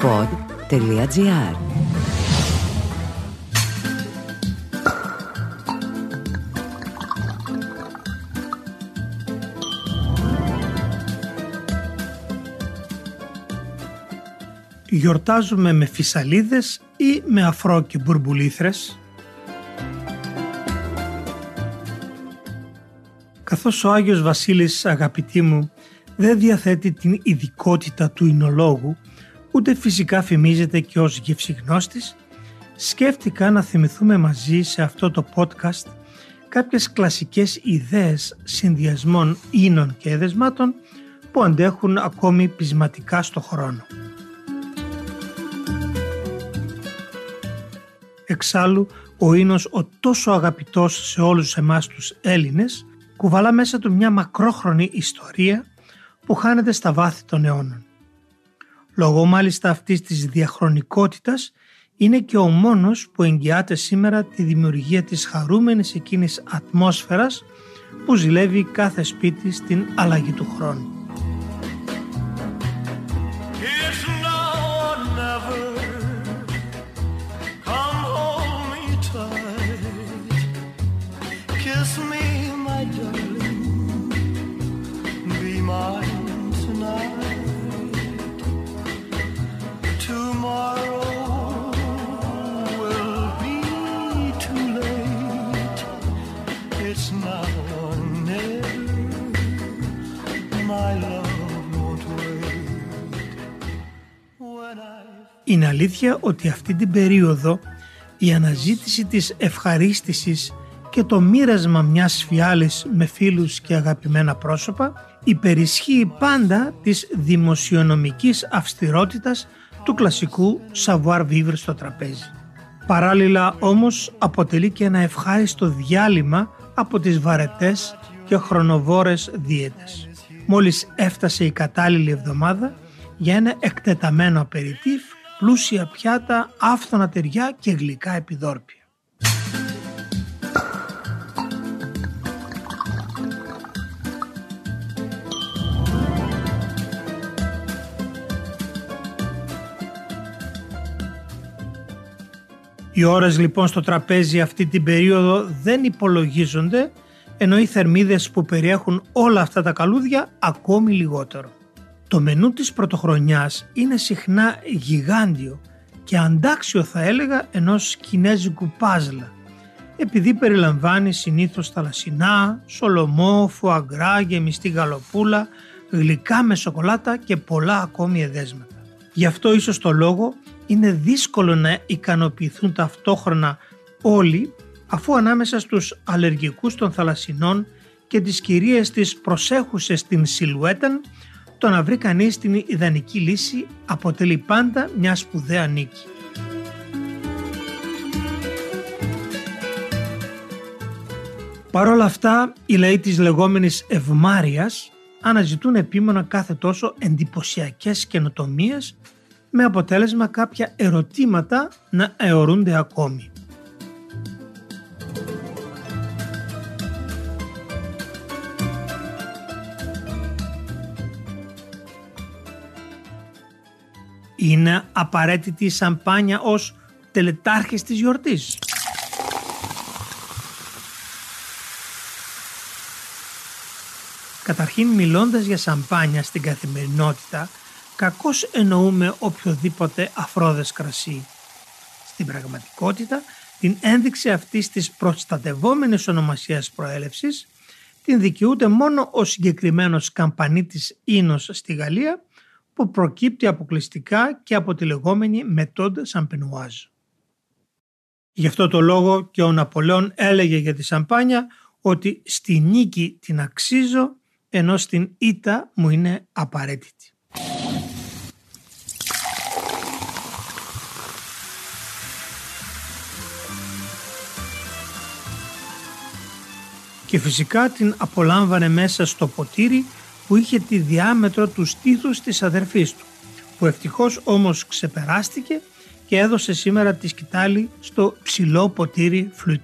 pod.gr Γιορτάζουμε με φυσαλίδες ή με αφρό και μπουρμπουλήθρες; Καθώς ο Άγιος Βασίλης αγαπητή μου δεν διαθέτει την ειδικότητα του εινολόγου, ούτε φυσικά φημίζεται και ως γευσιγνώστης, σκέφτηκα να θυμηθούμε μαζί σε αυτό το podcast κάποιες κλασικές ιδέες συνδυασμών ίνων και εδεσμάτων που αντέχουν ακόμη πεισματικά στο χρόνο. Εξάλλου, ο ίνος ο τόσο αγαπητός σε όλους εμάς τους Έλληνες κουβαλά μέσα του μια μακρόχρονη ιστορία που χάνεται στα βάθη των αιώνων. Λόγω μάλιστα αυτής της διαχρονικότητας είναι και ο μόνος που εγγυάται σήμερα τη δημιουργία της χαρούμενης εκείνης ατμόσφαιρας που ζηλεύει κάθε σπίτι στην αλλαγή του χρόνου. Είναι αλήθεια ότι αυτή την περίοδο η αναζήτηση της ευχαρίστησης και το μοίρασμα μιας φιάλης με φίλους και αγαπημένα πρόσωπα υπερισχύει πάντα της δημοσιονομικής αυστηρότητας του κλασικού savoir vivre στο τραπέζι. Παράλληλα όμως αποτελεί και ένα ευχάριστο διάλειμμα από τις βαρετές και χρονοβόρες δίαιτες. Μόλις έφτασε η κατάλληλη εβδομάδα για ένα εκτεταμένο απεριτίφ πλούσια πιάτα, άφθονα ταιριά και γλυκά επιδόρπια. Οι ώρες λοιπόν στο τραπέζι αυτή την περίοδο δεν υπολογίζονται ενώ οι θερμίδες που περιέχουν όλα αυτά τα καλούδια ακόμη λιγότερο. Το μενού της πρωτοχρονιάς είναι συχνά γιγάντιο και αντάξιο θα έλεγα ενός κινέζικου πάζλα επειδή περιλαμβάνει συνήθως θαλασσινά, σολομό, φουαγκρά, γεμιστή γαλοπούλα, γλυκά με σοκολάτα και πολλά ακόμη εδέσματα. Γι' αυτό ίσως το λόγο είναι δύσκολο να ικανοποιηθούν ταυτόχρονα όλοι αφού ανάμεσα στους αλλεργικούς των θαλασσινών και τις κυρίες της προσέχουσες την σιλουέτα το να βρει κανείς την ιδανική λύση αποτελεί πάντα μια σπουδαία νίκη. Παρ' όλα αυτά, οι λαοί της λεγόμενης ευμάριας αναζητούν επίμονα κάθε τόσο εντυπωσιακές καινοτομίες με αποτέλεσμα κάποια ερωτήματα να αιωρούνται ακόμη. Είναι απαραίτητη η σαμπάνια ως τελετάρχης της γιορτής. Καταρχήν μιλώντας για σαμπάνια στην καθημερινότητα, κακώς εννοούμε οποιοδήποτε αφρόδες κρασί. Στην πραγματικότητα, την ένδειξη αυτής της προστατευόμενης ονομασίας προέλευσης την δικαιούται μόνο ο συγκεκριμένος καμπανίτης ίνος στη Γαλλία που προκύπτει αποκλειστικά και από τη λεγόμενη μετόντα σαμπενουάζ. Γι' αυτό το λόγο και ο Ναπολέον έλεγε για τη σαμπάνια ότι στη νίκη την αξίζω ενώ στην ήττα μου είναι απαραίτητη. Και φυσικά την απολάμβανε μέσα στο ποτήρι που είχε τη διάμετρο του στήθους της αδερφής του, που ευτυχώς όμως ξεπεράστηκε και έδωσε σήμερα τη σκητάλη στο ψηλό ποτήρι φλούτ.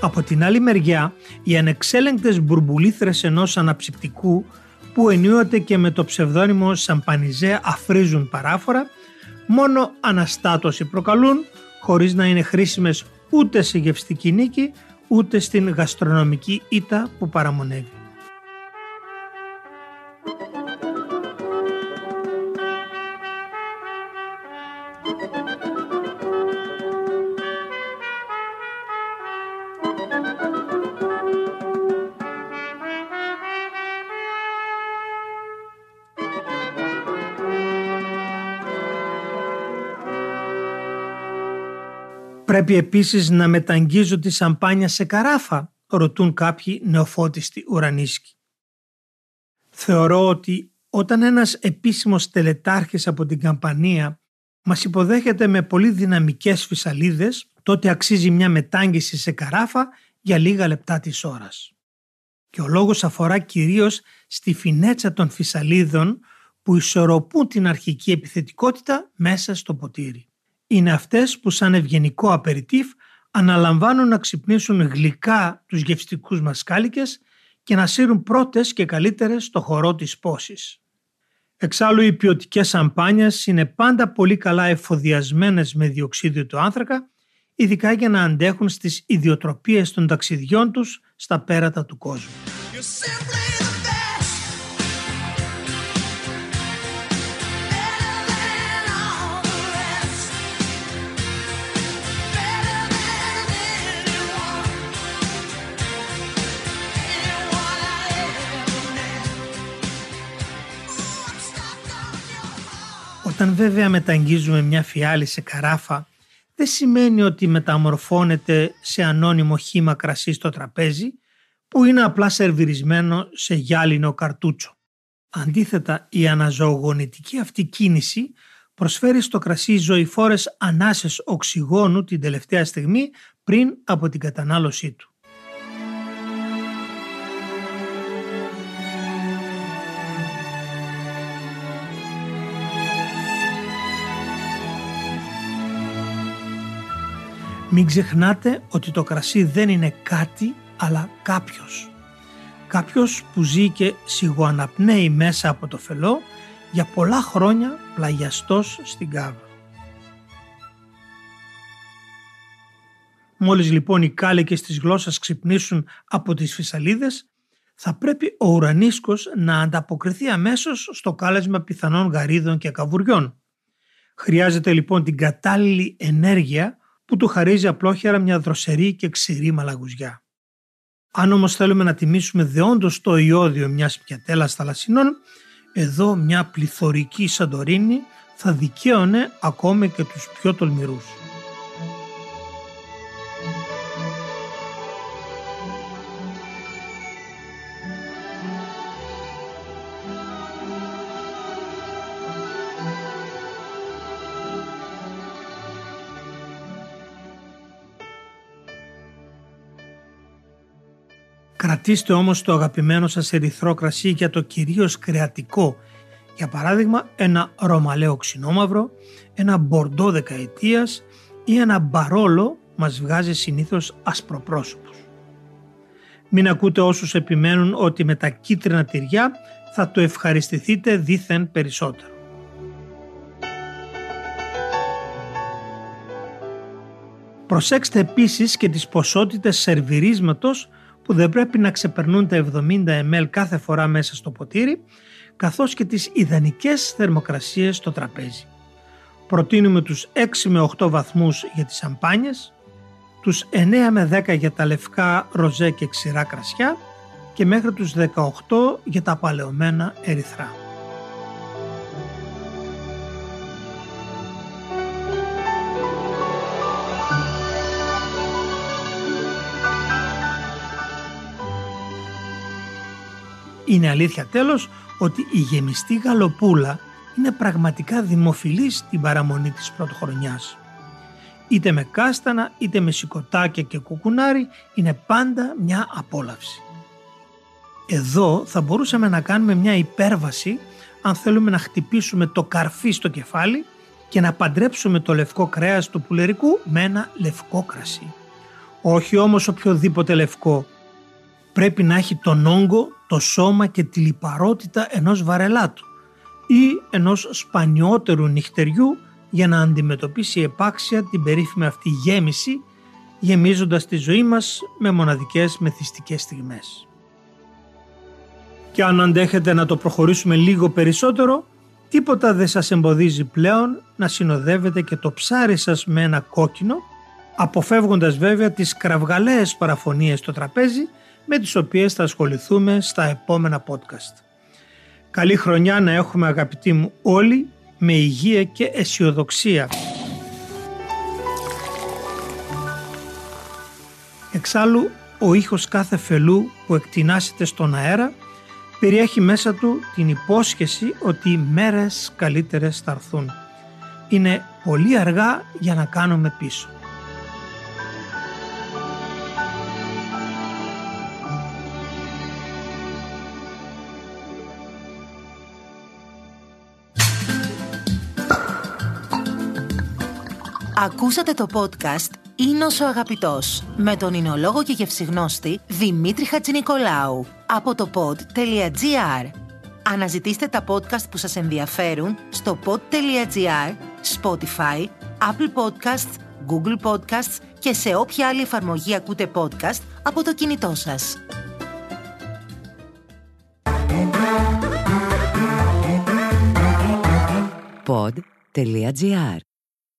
Από την άλλη μεριά, οι ανεξέλεγκτες μπουρμπουλήθρες ενός αναψυπτικού που ενίοτε και με το ψευδόνυμο Σαμπανιζέ αφρίζουν παράφορα, μόνο αναστάτωση προκαλούν, χωρίς να είναι χρήσιμες ούτε σε γευστική νίκη, ούτε στην γαστρονομική ήττα που παραμονεύει. Πρέπει επίσης να μεταγγίζω τη σαμπάνια σε καράφα, ρωτούν κάποιοι νεοφώτιστοι ουρανίσκοι. Θεωρώ ότι όταν ένας επίσημος τελετάρχης από την καμπανία μας υποδέχεται με πολύ δυναμικές φυσαλίδες, τότε αξίζει μια μετάγγιση σε καράφα για λίγα λεπτά της ώρας. Και ο λόγος αφορά κυρίως στη φινέτσα των φυσαλίδων που ισορροπούν την αρχική επιθετικότητα μέσα στο ποτήρι είναι αυτές που σαν ευγενικό απεριτίφ αναλαμβάνουν να ξυπνήσουν γλυκά τους γευστικούς μας κάλικες και να σύρουν πρώτες και καλύτερες στο χορό της πόσης. Εξάλλου οι ποιοτικές σαμπάνιες είναι πάντα πολύ καλά εφοδιασμένες με διοξίδιο του άνθρακα, ειδικά για να αντέχουν στις ιδιοτροπίες των ταξιδιών τους στα πέρατα του κόσμου. Όταν βέβαια μεταγγίζουμε μια φιάλη σε καράφα, δεν σημαίνει ότι μεταμορφώνεται σε ανώνυμο χήμα κρασί στο τραπέζι, που είναι απλά σερβιρισμένο σε γυάλινο καρτούτσο. Αντίθετα, η αναζωογονητική αυτή κίνηση προσφέρει στο κρασί ζωηφόρες ανάσες οξυγόνου την τελευταία στιγμή πριν από την κατανάλωσή του. Μην ξεχνάτε ότι το κρασί δεν είναι κάτι αλλά κάποιος. Κάποιος που ζει και σιγοαναπνέει μέσα από το φελό για πολλά χρόνια πλαγιαστός στην κάβα. Μόλις λοιπόν οι κάλικες της γλώσσας ξυπνήσουν από τις φυσαλίδες, θα πρέπει ο ουρανίσκος να ανταποκριθεί αμέσως στο κάλεσμα πιθανών γαρίδων και καβουριών. Χρειάζεται λοιπόν την κατάλληλη ενέργεια που του χαρίζει απλόχερα μια δροσερή και ξηρή μαλαγουζιά. Αν όμως θέλουμε να τιμήσουμε δεόντως το ιόδιο μιας πιατέλας θαλασσινών, εδώ μια πληθωρική Σαντορίνη θα δικαίωνε ακόμη και τους πιο τολμηρούς. Κρατήστε όμως το αγαπημένο σας ερυθρό κρασί για το κυρίως κρεατικό. Για παράδειγμα ένα ρωμαλαίο ξινόμαυρο, ένα μπορντό δεκαετίας ή ένα μπαρόλο μας βγάζει συνήθως ασπροπρόσωπους. Μην ακούτε όσους επιμένουν ότι με τα κίτρινα τυριά θα το ευχαριστηθείτε δήθεν περισσότερο. Προσέξτε επίσης και τις ποσότητες σερβιρίσματος που δεν πρέπει να ξεπερνούν τα 70 ml κάθε φορά μέσα στο ποτήρι, καθώς και τις ιδανικές θερμοκρασίες στο τραπέζι. Προτείνουμε τους 6 με 8 βαθμούς για τις σαμπάνιες, τους 9 με 10 για τα λευκά, ροζέ και ξηρά κρασιά και μέχρι τους 18 για τα παλαιωμένα ερυθρά. Είναι αλήθεια τέλος ότι η γεμιστή γαλοπούλα είναι πραγματικά δημοφιλής στην παραμονή της πρωτοχρονιάς. Είτε με κάστανα είτε με σηκωτάκια και κουκουνάρι είναι πάντα μια απόλαυση. Εδώ θα μπορούσαμε να κάνουμε μια υπέρβαση αν θέλουμε να χτυπήσουμε το καρφί στο κεφάλι και να παντρέψουμε το λευκό κρέας του πουλερικού με ένα λευκό κρασί. Όχι όμως οποιοδήποτε λευκό, πρέπει να έχει τον όγκο, το σώμα και τη λιπαρότητα ενός βαρελάτου ή ενός σπανιότερου νυχτεριού για να αντιμετωπίσει επάξια την περίφημη αυτή γέμιση γεμίζοντας τη ζωή μας με μοναδικές μεθυστικές στιγμές. Και αν αντέχετε να το προχωρήσουμε λίγο περισσότερο, τίποτα δεν σας εμποδίζει πλέον να συνοδεύετε και το ψάρι σας με ένα κόκκινο, αποφεύγοντας βέβαια τις κραυγαλαίες παραφωνίες στο τραπέζι με τις οποίες θα ασχοληθούμε στα επόμενα podcast. Καλή χρονιά να έχουμε αγαπητοί μου όλοι με υγεία και αισιοδοξία. Εξάλλου, ο ήχος κάθε φελού που εκτινάσετε στον αέρα περιέχει μέσα του την υπόσχεση ότι οι μέρες καλύτερες θα έρθουν. Είναι πολύ αργά για να κάνουμε πίσω. Ακούσατε το podcast «Ίνος ο αγαπητός» με τον εινολόγο και γευσιγνώστη Δημήτρη Χατζηνικολάου από το pod.gr. Αναζητήστε τα podcast που σας ενδιαφέρουν στο pod.gr, Spotify, Apple Podcasts, Google Podcasts και σε όποια άλλη εφαρμογή ακούτε podcast από το κινητό σας. Pod.gr.